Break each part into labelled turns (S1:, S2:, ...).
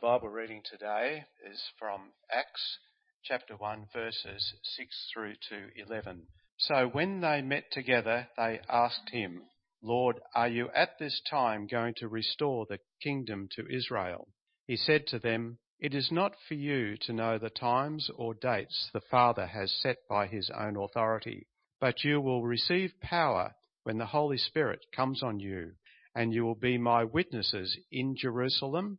S1: Bible reading today is from Acts chapter 1 verses 6 through to 11. So when they met together, they asked him, Lord, are you at this time going to restore the kingdom to Israel? He said to them, It is not for you to know the times or dates the Father has set by his own authority, but you will receive power when the Holy Spirit comes on you, and you will be my witnesses in Jerusalem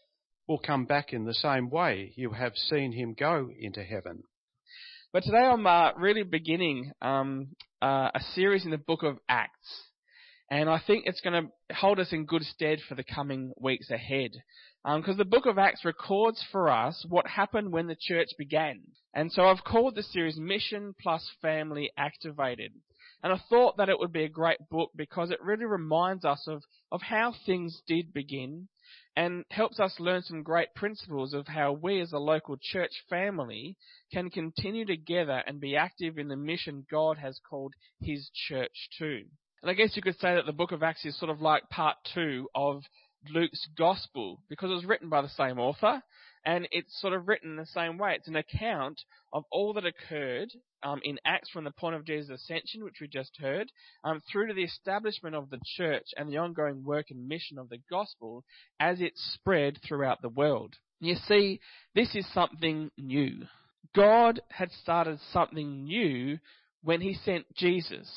S1: will come back in the same way you have seen him go into heaven.
S2: But today I'm uh, really beginning um, uh, a series in the book of Acts. And I think it's going to hold us in good stead for the coming weeks ahead. Because um, the book of Acts records for us what happened when the church began. And so I've called the series Mission plus Family Activated. And I thought that it would be a great book because it really reminds us of, of how things did begin and helps us learn some great principles of how we as a local church family can continue together and be active in the mission God has called His church to. And I guess you could say that the book of Acts is sort of like part two of Luke's gospel because it was written by the same author and it's sort of written the same way. It's an account of all that occurred um, in Acts from the point of Jesus' ascension, which we just heard, um, through to the establishment of the church and the ongoing work and mission of the gospel as it spread throughout the world. You see, this is something new. God had started something new when he sent Jesus,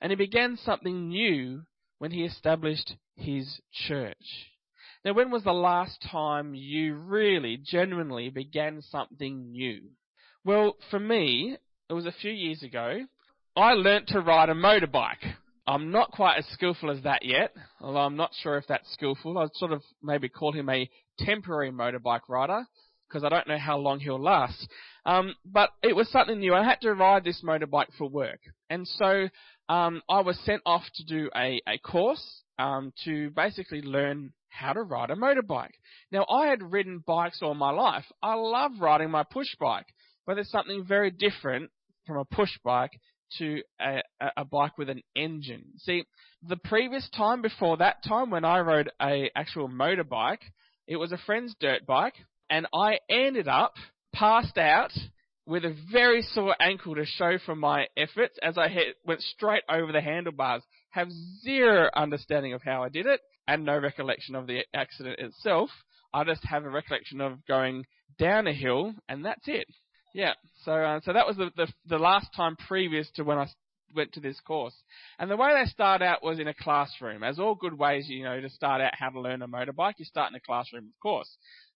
S2: and he began something new when he established his church. Now, when was the last time you really, genuinely began something new? Well, for me, it was a few years ago. I learnt to ride a motorbike. I'm not quite as skillful as that yet, although I'm not sure if that's skillful. I'd sort of maybe call him a temporary motorbike rider, because I don't know how long he'll last. Um, but it was something new. I had to ride this motorbike for work. And so um, I was sent off to do a, a course um, to basically learn how to ride a motorbike. Now, I had ridden bikes all my life. I love riding my push bike, but there's something very different from a push bike to a, a, bike with an engine. See, the previous time before that time when I rode a actual motorbike, it was a friend's dirt bike, and I ended up passed out with a very sore ankle to show for my efforts as I hit, went straight over the handlebars. Have zero understanding of how I did it and no recollection of the accident itself. I just have a recollection of going down a hill, and that's it. Yeah. So uh, so that was the, the the last time previous to when I went to this course. And the way they start out was in a classroom. As all good ways, you know, to start out how to learn a motorbike, you start in a classroom, of course.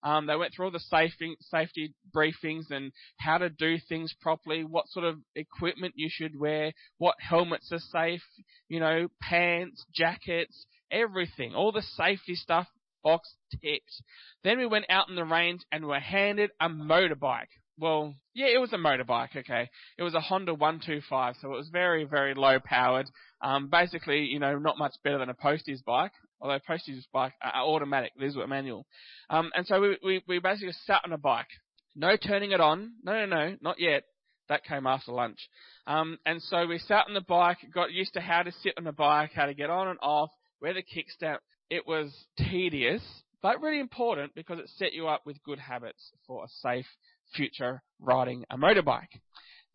S2: Um, they went through all the safety, safety briefings and how to do things properly, what sort of equipment you should wear, what helmets are safe, you know, pants, jackets, everything, all the safety stuff, box ticked. Then we went out in the range and were handed a motorbike. Well, yeah, it was a motorbike, okay. It was a Honda 125, so it was very, very low powered. Um, basically, you know, not much better than a Postie's bike, although Postie's bike are automatic, these were manual. Um, and so we, we, we basically sat on a bike. No turning it on. No, no, no, not yet. That came after lunch. Um, and so we sat on the bike, got used to how to sit on the bike, how to get on and off, where the kickstand, it was tedious, but really important because it set you up with good habits for a safe future riding a motorbike.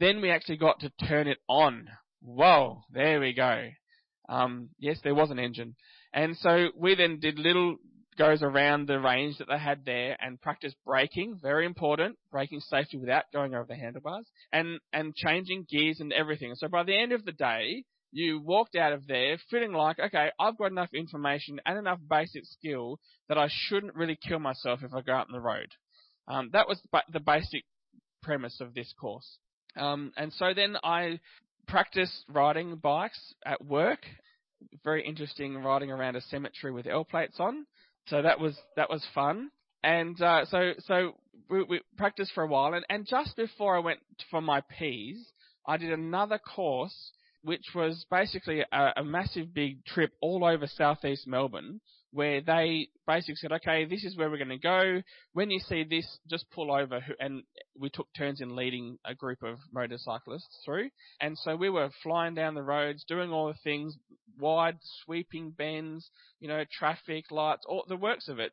S2: Then we actually got to turn it on. Whoa, there we go. Um, yes, there was an engine. And so we then did little goes around the range that they had there and practice braking, very important, braking safely without going over the handlebars, and, and changing gears and everything. So by the end of the day, you walked out of there feeling like, okay, I've got enough information and enough basic skill that I shouldn't really kill myself if I go out on the road. Um, that was the basic premise of this course. Um, and so then I practiced riding bikes at work. Very interesting riding around a cemetery with L plates on. So that was that was fun. and uh, so so we, we practiced for a while, and, and just before I went for my P's, I did another course, which was basically a, a massive big trip all over southeast Melbourne, where they basically said, okay, this is where we're going to go. When you see this, just pull over. And we took turns in leading a group of motorcyclists through. And so we were flying down the roads, doing all the things, wide sweeping bends, you know, traffic lights, all the works of it.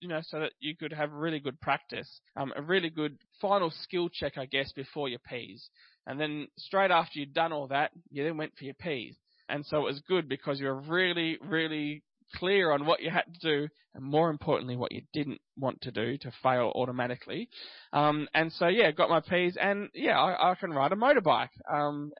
S2: You know, so that you could have really good practice, um, a really good final skill check, I guess, before your P's. And then straight after you'd done all that, you then went for your P's. And so it was good because you were really, really clear on what you had to do, and more importantly, what you didn't want to do to fail automatically. Um, and so yeah, got my P's, and yeah, I, I can ride a motorbike. Um,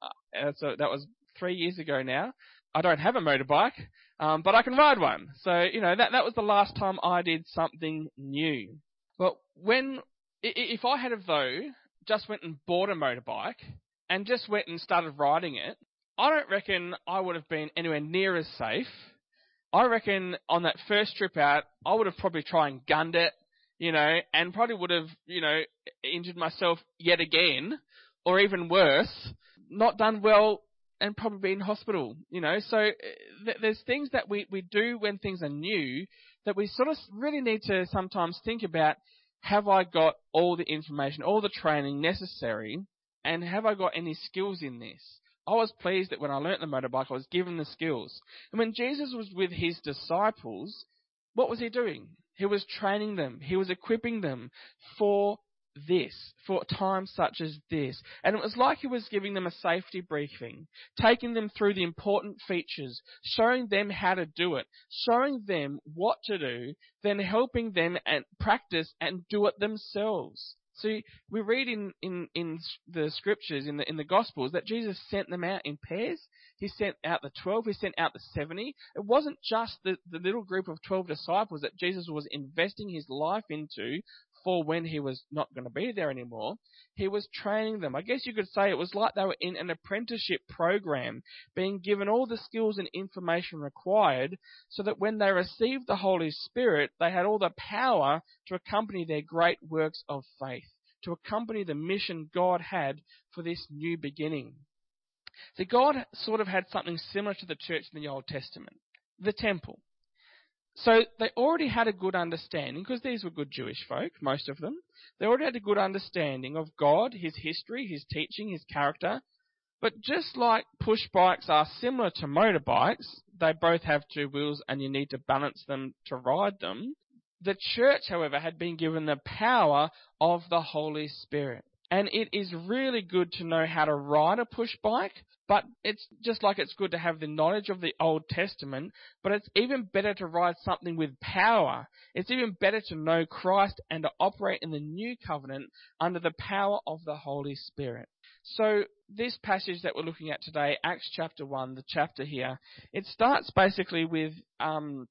S2: uh, so that was three years ago now. I don't have a motorbike, um, but I can ride one. So you know that that was the last time I did something new. But when if I had have though just went and bought a motorbike and just went and started riding it, I don't reckon I would have been anywhere near as safe I reckon on that first trip out, I would have probably tried and gunned it, you know, and probably would have, you know, injured myself yet again, or even worse, not done well and probably be in hospital, you know. So uh, th- there's things that we, we do when things are new that we sort of really need to sometimes think about have I got all the information, all the training necessary, and have I got any skills in this? I was pleased that when I learnt the motorbike, I was given the skills. And when Jesus was with his disciples, what was he doing? He was training them. He was equipping them for this, for times such as this. And it was like he was giving them a safety briefing, taking them through the important features, showing them how to do it, showing them what to do, then helping them and practice and do it themselves. See, we read in, in, in the scriptures, in the, in the gospels, that Jesus sent them out in pairs. He sent out the 12, he sent out the 70. It wasn't just the, the little group of 12 disciples that Jesus was investing his life into for when he was not going to be there anymore. He was training them. I guess you could say it was like they were in an apprenticeship program, being given all the skills and information required so that when they received the Holy Spirit, they had all the power to accompany their great works of faith, to accompany the mission God had for this new beginning. So God sort of had something similar to the church in the Old Testament. The temple. So they already had a good understanding, because these were good Jewish folk, most of them. They already had a good understanding of God, His history, His teaching, His character. But just like push bikes are similar to motorbikes, they both have two wheels and you need to balance them to ride them. The church, however, had been given the power of the Holy Spirit. And it is really good to know how to ride a push bike, but it's just like it's good to have the knowledge of the Old Testament, but it's even better to ride something with power. It's even better to know Christ and to operate in the new covenant under the power of the Holy Spirit. So this passage that we're looking at today, Acts chapter 1, the chapter here, it starts basically with um,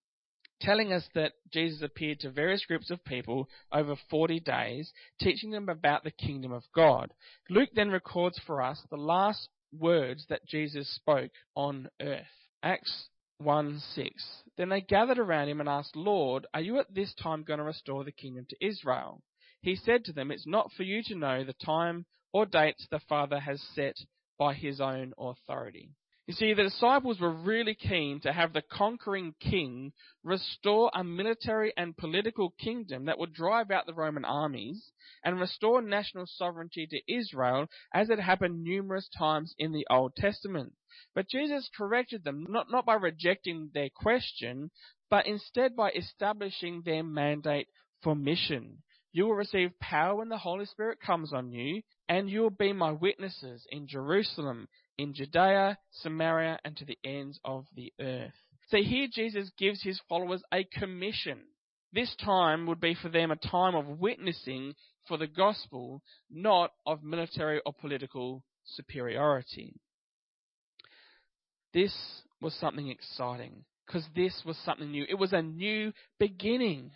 S2: telling us that Jesus appeared to various groups of people over 40 days, teaching them about the kingdom of God. Luke then records for us the last words that Jesus spoke on earth. Acts 1 6. Then they gathered around him and asked, Lord, are you at this time going to restore the kingdom to Israel? He said to them, It's not for you to know the time or dates the Father has set by his own authority. You see, the disciples were really keen to have the conquering king restore a military and political kingdom that would drive out the Roman armies and restore national sovereignty to Israel as it happened numerous times in the Old Testament. But Jesus corrected them not, not by rejecting their question, but instead by establishing their mandate for mission. You will receive power when the Holy Spirit comes on you, and you will be my witnesses in Jerusalem, in Judea, Samaria, and to the ends of the earth. So here Jesus gives his followers a commission. This time would be for them a time of witnessing for the gospel, not of military or political superiority. This was something exciting because this was something new. It was a new beginning.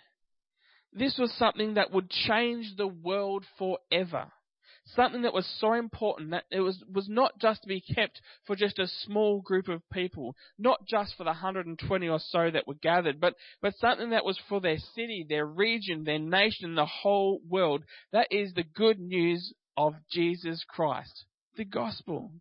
S2: This was something that would change the world forever. Something that was so important that it was, was not just to be kept for just a small group of people, not just for the 120 or so that were gathered, but, but something that was for their city, their region, their nation, the whole world. That is the good news of Jesus Christ, the gospel.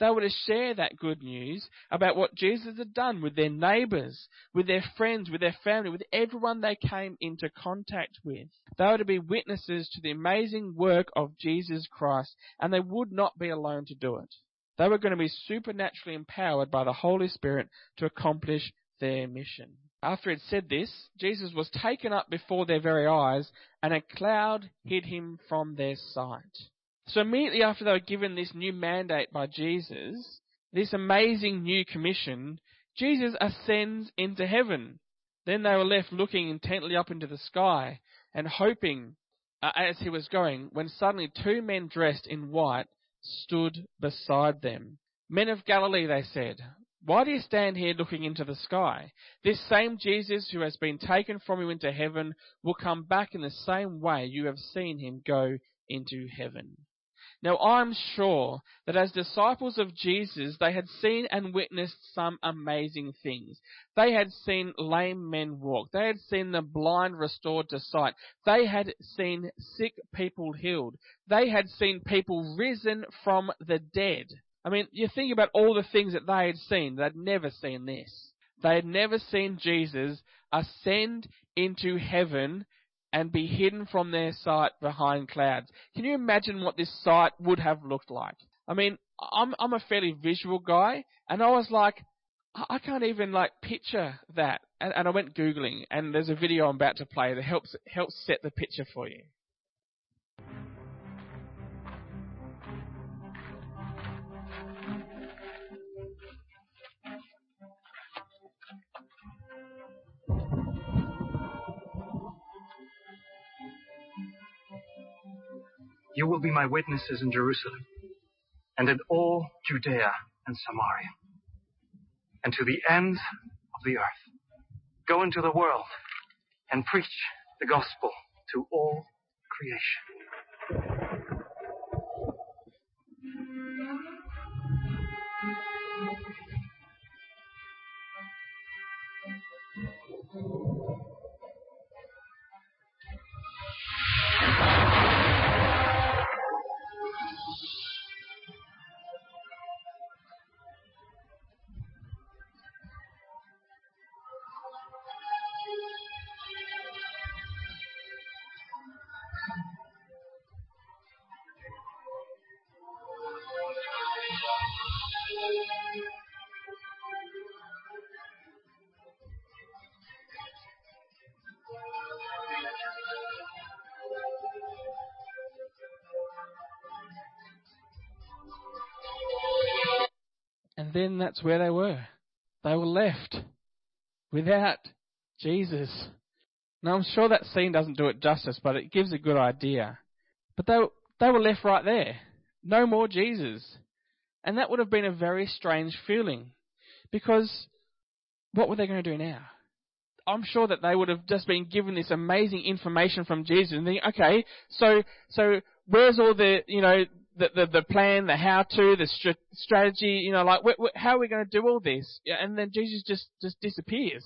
S2: They were to share that good news about what Jesus had done with their neighbours, with their friends, with their family, with everyone they came into contact with. They were to be witnesses to the amazing work of Jesus Christ, and they would not be alone to do it. They were going to be supernaturally empowered by the Holy Spirit to accomplish their mission. After he had said this, Jesus was taken up before their very eyes, and a cloud hid him from their sight. So immediately after they were given this new mandate by Jesus, this amazing new commission, Jesus ascends into heaven. Then they were left looking intently up into the sky and hoping uh, as he was going, when suddenly two men dressed in white stood beside them. Men of Galilee, they said, why do you stand here looking into the sky? This same Jesus who has been taken from you into heaven will come back in the same way you have seen him go into heaven. Now I'm sure that as disciples of Jesus, they had seen and witnessed some amazing things. They had seen lame men walk. They had seen the blind restored to sight. They had seen sick people healed. They had seen people risen from the dead. I mean, you think about all the things that they had seen. They'd never seen this. They had never seen Jesus ascend into heaven and be hidden from their sight behind clouds. Can you imagine what this sight would have looked like? I mean, I'm I'm a fairly visual guy, and I was like, I can't even like picture that. And, and I went googling, and there's a video I'm about to play that helps helps set the picture for you.
S3: You will be my witnesses in Jerusalem and in all Judea and Samaria and to the ends of the earth. Go into the world and preach the gospel to all creation.
S2: And then that's where they were. They were left without Jesus. Now I'm sure that scene doesn't do it justice, but it gives a good idea. But they, they were left right there. No more Jesus. And that would have been a very strange feeling. Because what were they going to do now? I'm sure that they would have just been given this amazing information from Jesus and think, okay, so, so where's all the, you know, the, the, the plan, the how to, the str- strategy, you know, like, wh- wh- how are we going to do all this? Yeah, and then Jesus just, just disappears.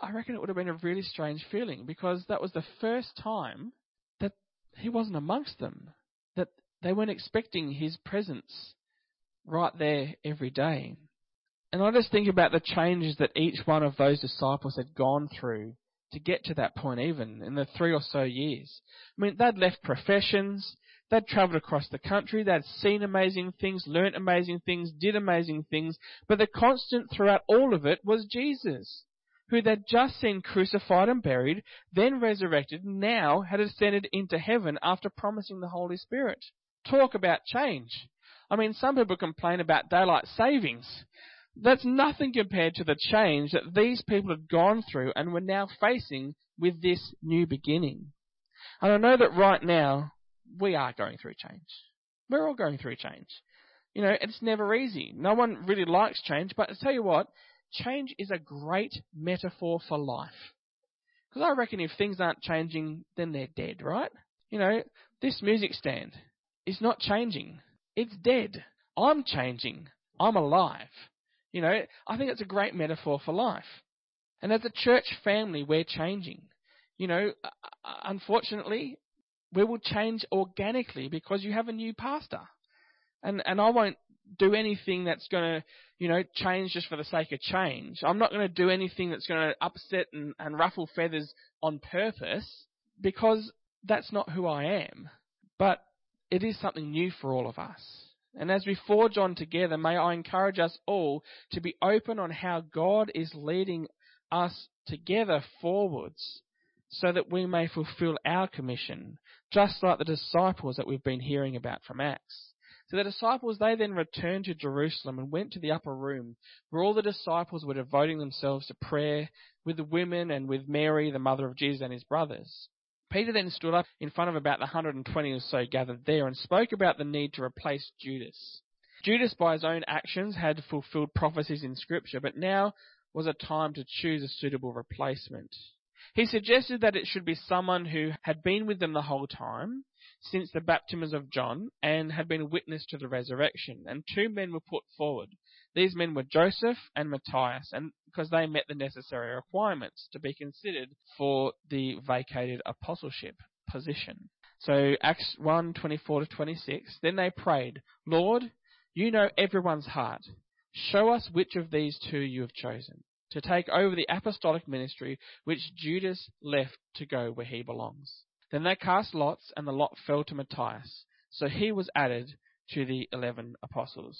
S2: I reckon it would have been a really strange feeling because that was the first time that he wasn't amongst them, that they weren't expecting his presence right there every day. And I just think about the changes that each one of those disciples had gone through to get to that point, even in the three or so years. I mean, they'd left professions, They'd traveled across the country, they'd seen amazing things, learnt amazing things, did amazing things, but the constant throughout all of it was Jesus, who they'd just seen crucified and buried, then resurrected, now had ascended into heaven after promising the Holy Spirit. Talk about change. I mean, some people complain about daylight savings. That's nothing compared to the change that these people had gone through and were now facing with this new beginning. And I know that right now, we are going through change. We're all going through change. You know, it's never easy. No one really likes change, but I tell you what, change is a great metaphor for life. Because I reckon if things aren't changing, then they're dead, right? You know, this music stand. is not changing. It's dead. I'm changing. I'm alive. You know, I think it's a great metaphor for life. And as a church family, we're changing. You know, unfortunately, we will change organically because you have a new pastor. And, and I won't do anything that's going to, you know, change just for the sake of change. I'm not going to do anything that's going to upset and, and ruffle feathers on purpose because that's not who I am. But it is something new for all of us. And as we forge on together, may I encourage us all to be open on how God is leading us together forwards so that we may fulfill our commission, just like the disciples that we've been hearing about from Acts. So the disciples, they then returned to Jerusalem and went to the upper room, where all the disciples were devoting themselves to prayer with the women and with Mary, the mother of Jesus, and his brothers. Peter then stood up in front of about the 120 or so gathered there and spoke about the need to replace Judas. Judas, by his own actions, had fulfilled prophecies in Scripture, but now was a time to choose a suitable replacement. He suggested that it should be someone who had been with them the whole time, since the baptism of John and had been a witness to the resurrection. And two men were put forward. These men were Joseph and Matthias, and because they met the necessary requirements to be considered for the vacated apostleship position. So Acts 1, 24 to 26. Then they prayed, Lord, you know everyone's heart. Show us which of these two you have chosen to take over the apostolic ministry which Judas left to go where he belongs. Then they cast lots, and the lot fell to Matthias. So he was added to the eleven apostles.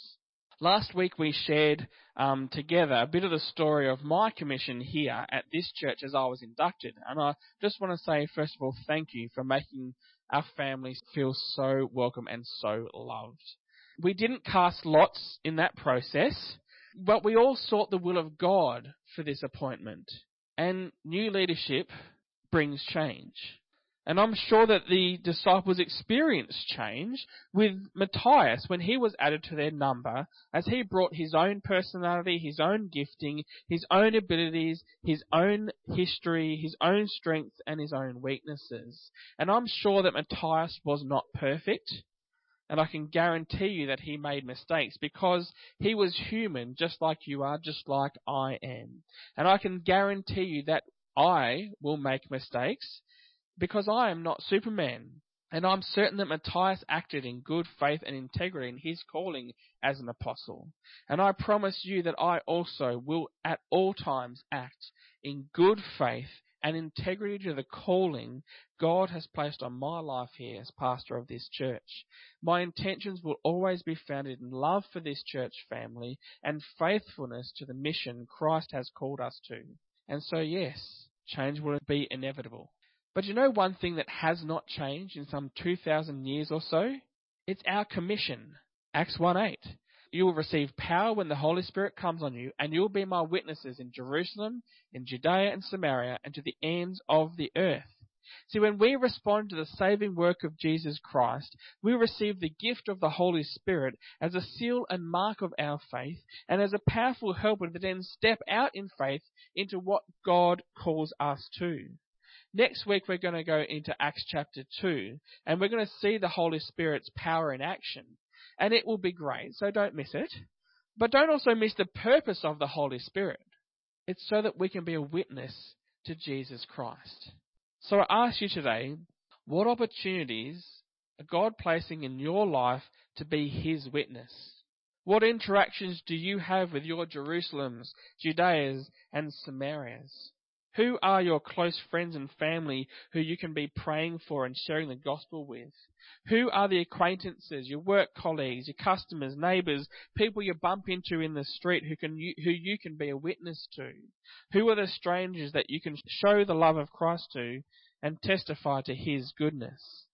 S2: Last week we shared um, together a bit of the story of my commission here at this church as I was inducted. And I just want to say, first of all, thank you for making our families feel so welcome and so loved. We didn't cast lots in that process, but we all sought the will of God for this appointment. And new leadership brings change. And I'm sure that the disciples experienced change with Matthias when he was added to their number, as he brought his own personality, his own gifting, his own abilities, his own history, his own strengths, and his own weaknesses. And I'm sure that Matthias was not perfect. And I can guarantee you that he made mistakes because he was human, just like you are, just like I am. And I can guarantee you that I will make mistakes because I am not Superman. And I'm certain that Matthias acted in good faith and integrity in his calling as an apostle. And I promise you that I also will at all times act in good faith and integrity to the calling God has placed on my life here as pastor of this church. My intentions will always be founded in love for this church family and faithfulness to the mission Christ has called us to. And so, yes, change will be inevitable. But you know one thing that has not changed in some 2,000 years or so? It's our commission. Acts 1 8. You will receive power when the Holy Spirit comes on you, and you will be my witnesses in Jerusalem, in Judea and Samaria, and to the ends of the earth. See, when we respond to the saving work of Jesus Christ, we receive the gift of the Holy Spirit as a seal and mark of our faith, and as a powerful helper to then step out in faith into what God calls us to. Next week, we're going to go into Acts chapter 2, and we're going to see the Holy Spirit's power in action. And it will be great, so don't miss it. But don't also miss the purpose of the Holy Spirit. It's so that we can be a witness to Jesus Christ. So I ask you today, what opportunities are God placing in your life to be His witness? What interactions do you have with your Jerusalems, Judeas, and Samarias? Who are your close friends and family who you can be praying for and sharing the gospel with? Who are the acquaintances, your work colleagues, your customers, neighbors, people you bump into in the street who can who you can be a witness to? Who are the strangers that you can show the love of Christ to and testify to his goodness?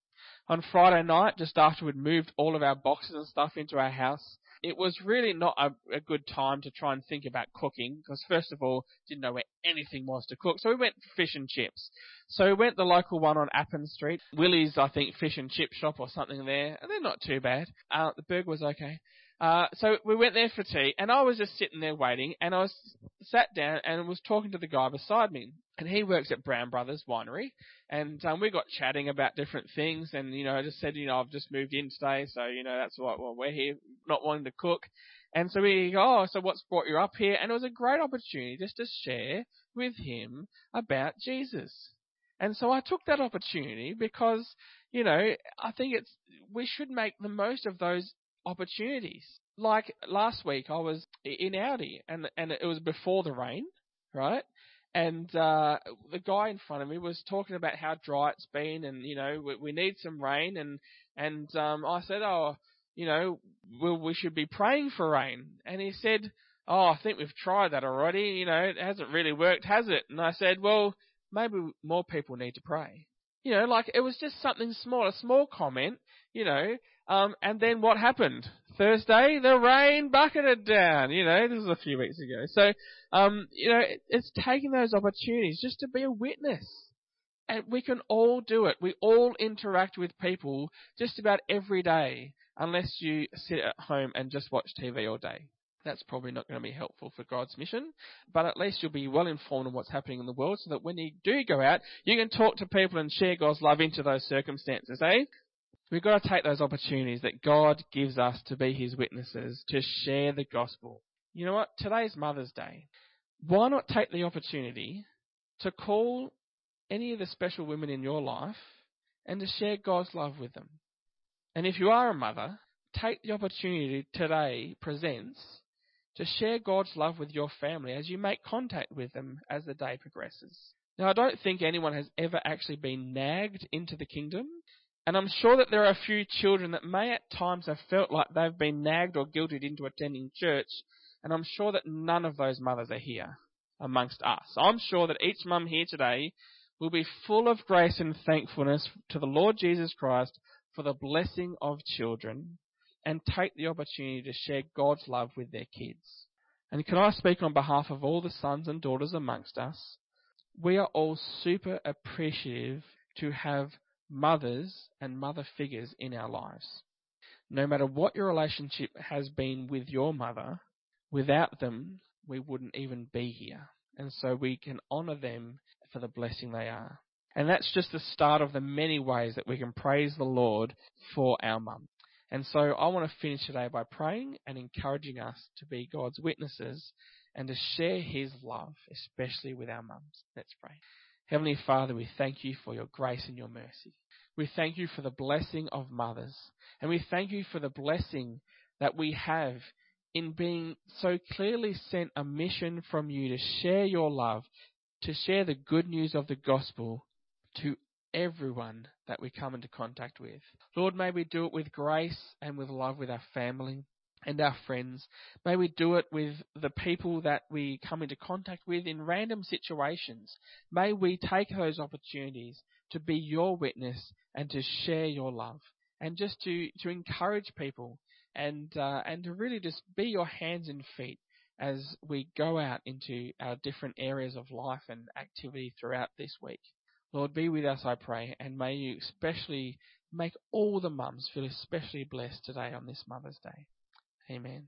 S2: On Friday night, just after we'd moved all of our boxes and stuff into our house, it was really not a, a, good time to try and think about cooking because first of all, didn't know where anything was to cook. So we went fish and chips. So we went the local one on Appin Street, Willie's I think fish and chip shop or something there, and they're not too bad. Uh, the burger was okay. Uh, so we went there for tea, and I was just sitting there waiting, and I was sat down and was talking to the guy beside me, and he works at Brown Brothers Winery, and um, we got chatting about different things, and you know, I just said, you know, I've just moved in today, so you know, that's why well, we're here, not wanting to cook, and so we go, oh, so what's brought you up here? And it was a great opportunity just to share with him about Jesus. And so I took that opportunity because, you know, I think it's, we should make the most of those opportunities. Like last week, I was in Aldi, and and it was before the rain, right? And uh, the guy in front of me was talking about how dry it's been, and you know we, we need some rain, and and um, I said, oh, you know, well, we should be praying for rain, and he said, oh, I think we've tried that already, you know, it hasn't really worked, has it? And I said, well, maybe more people need to pray. You know, like it was just something small, a small comment, you know, um, and then what happened? Thursday, the rain bucketed down. You know, this was a few weeks ago. So, um, you know, it, it's taking those opportunities just to be a witness. And we can all do it. We all interact with people just about every day, unless you sit at home and just watch TV all day. That's probably not going to be helpful for God's mission, but at least you'll be well informed on what's happening in the world so that when you do go out, you can talk to people and share God's love into those circumstances, eh? We've got to take those opportunities that God gives us to be His witnesses, to share the gospel. You know what? Today's Mother's Day. Why not take the opportunity to call any of the special women in your life and to share God's love with them? And if you are a mother, take the opportunity today presents to share God's love with your family as you make contact with them as the day progresses. Now, I don't think anyone has ever actually been nagged into the kingdom and I'm sure that there are a few children that may at times have felt like they've been nagged or guilted into attending church, and I'm sure that none of those mothers are here amongst us. I'm sure that each mum here today will be full of grace and thankfulness to the Lord Jesus Christ for the blessing of children and take the opportunity to share God's love with their kids. And can I speak on behalf of all the sons and daughters amongst us? We are all super appreciative to have mothers and mother figures in our lives. No matter what your relationship has been with your mother, without them, we wouldn't even be here. And so we can honor them for the blessing they are. And that's just the start of the many ways that we can praise the Lord for our mum. And so I want to finish today by praying and encouraging us to be God's witnesses and to share His love, especially with our mums. Let's pray. Heavenly Father, we thank you for your grace and your mercy. We thank you for the blessing of mothers. And we thank you for the blessing that we have in being so clearly sent a mission from you to share your love, to share the good news of the gospel to everyone that we come into contact with. Lord, may we do it with grace and with love with our family and our friends. May we do it with the people that we come into contact with in random situations. May we take those opportunities to be your witness and to share your love and just to, to encourage people and, uh, and to really just be your hands and feet as we go out into our different areas of life and activity throughout this week. Lord, be with us, I pray, and may you especially make all the mums feel especially blessed today on this Mother's Day. Amen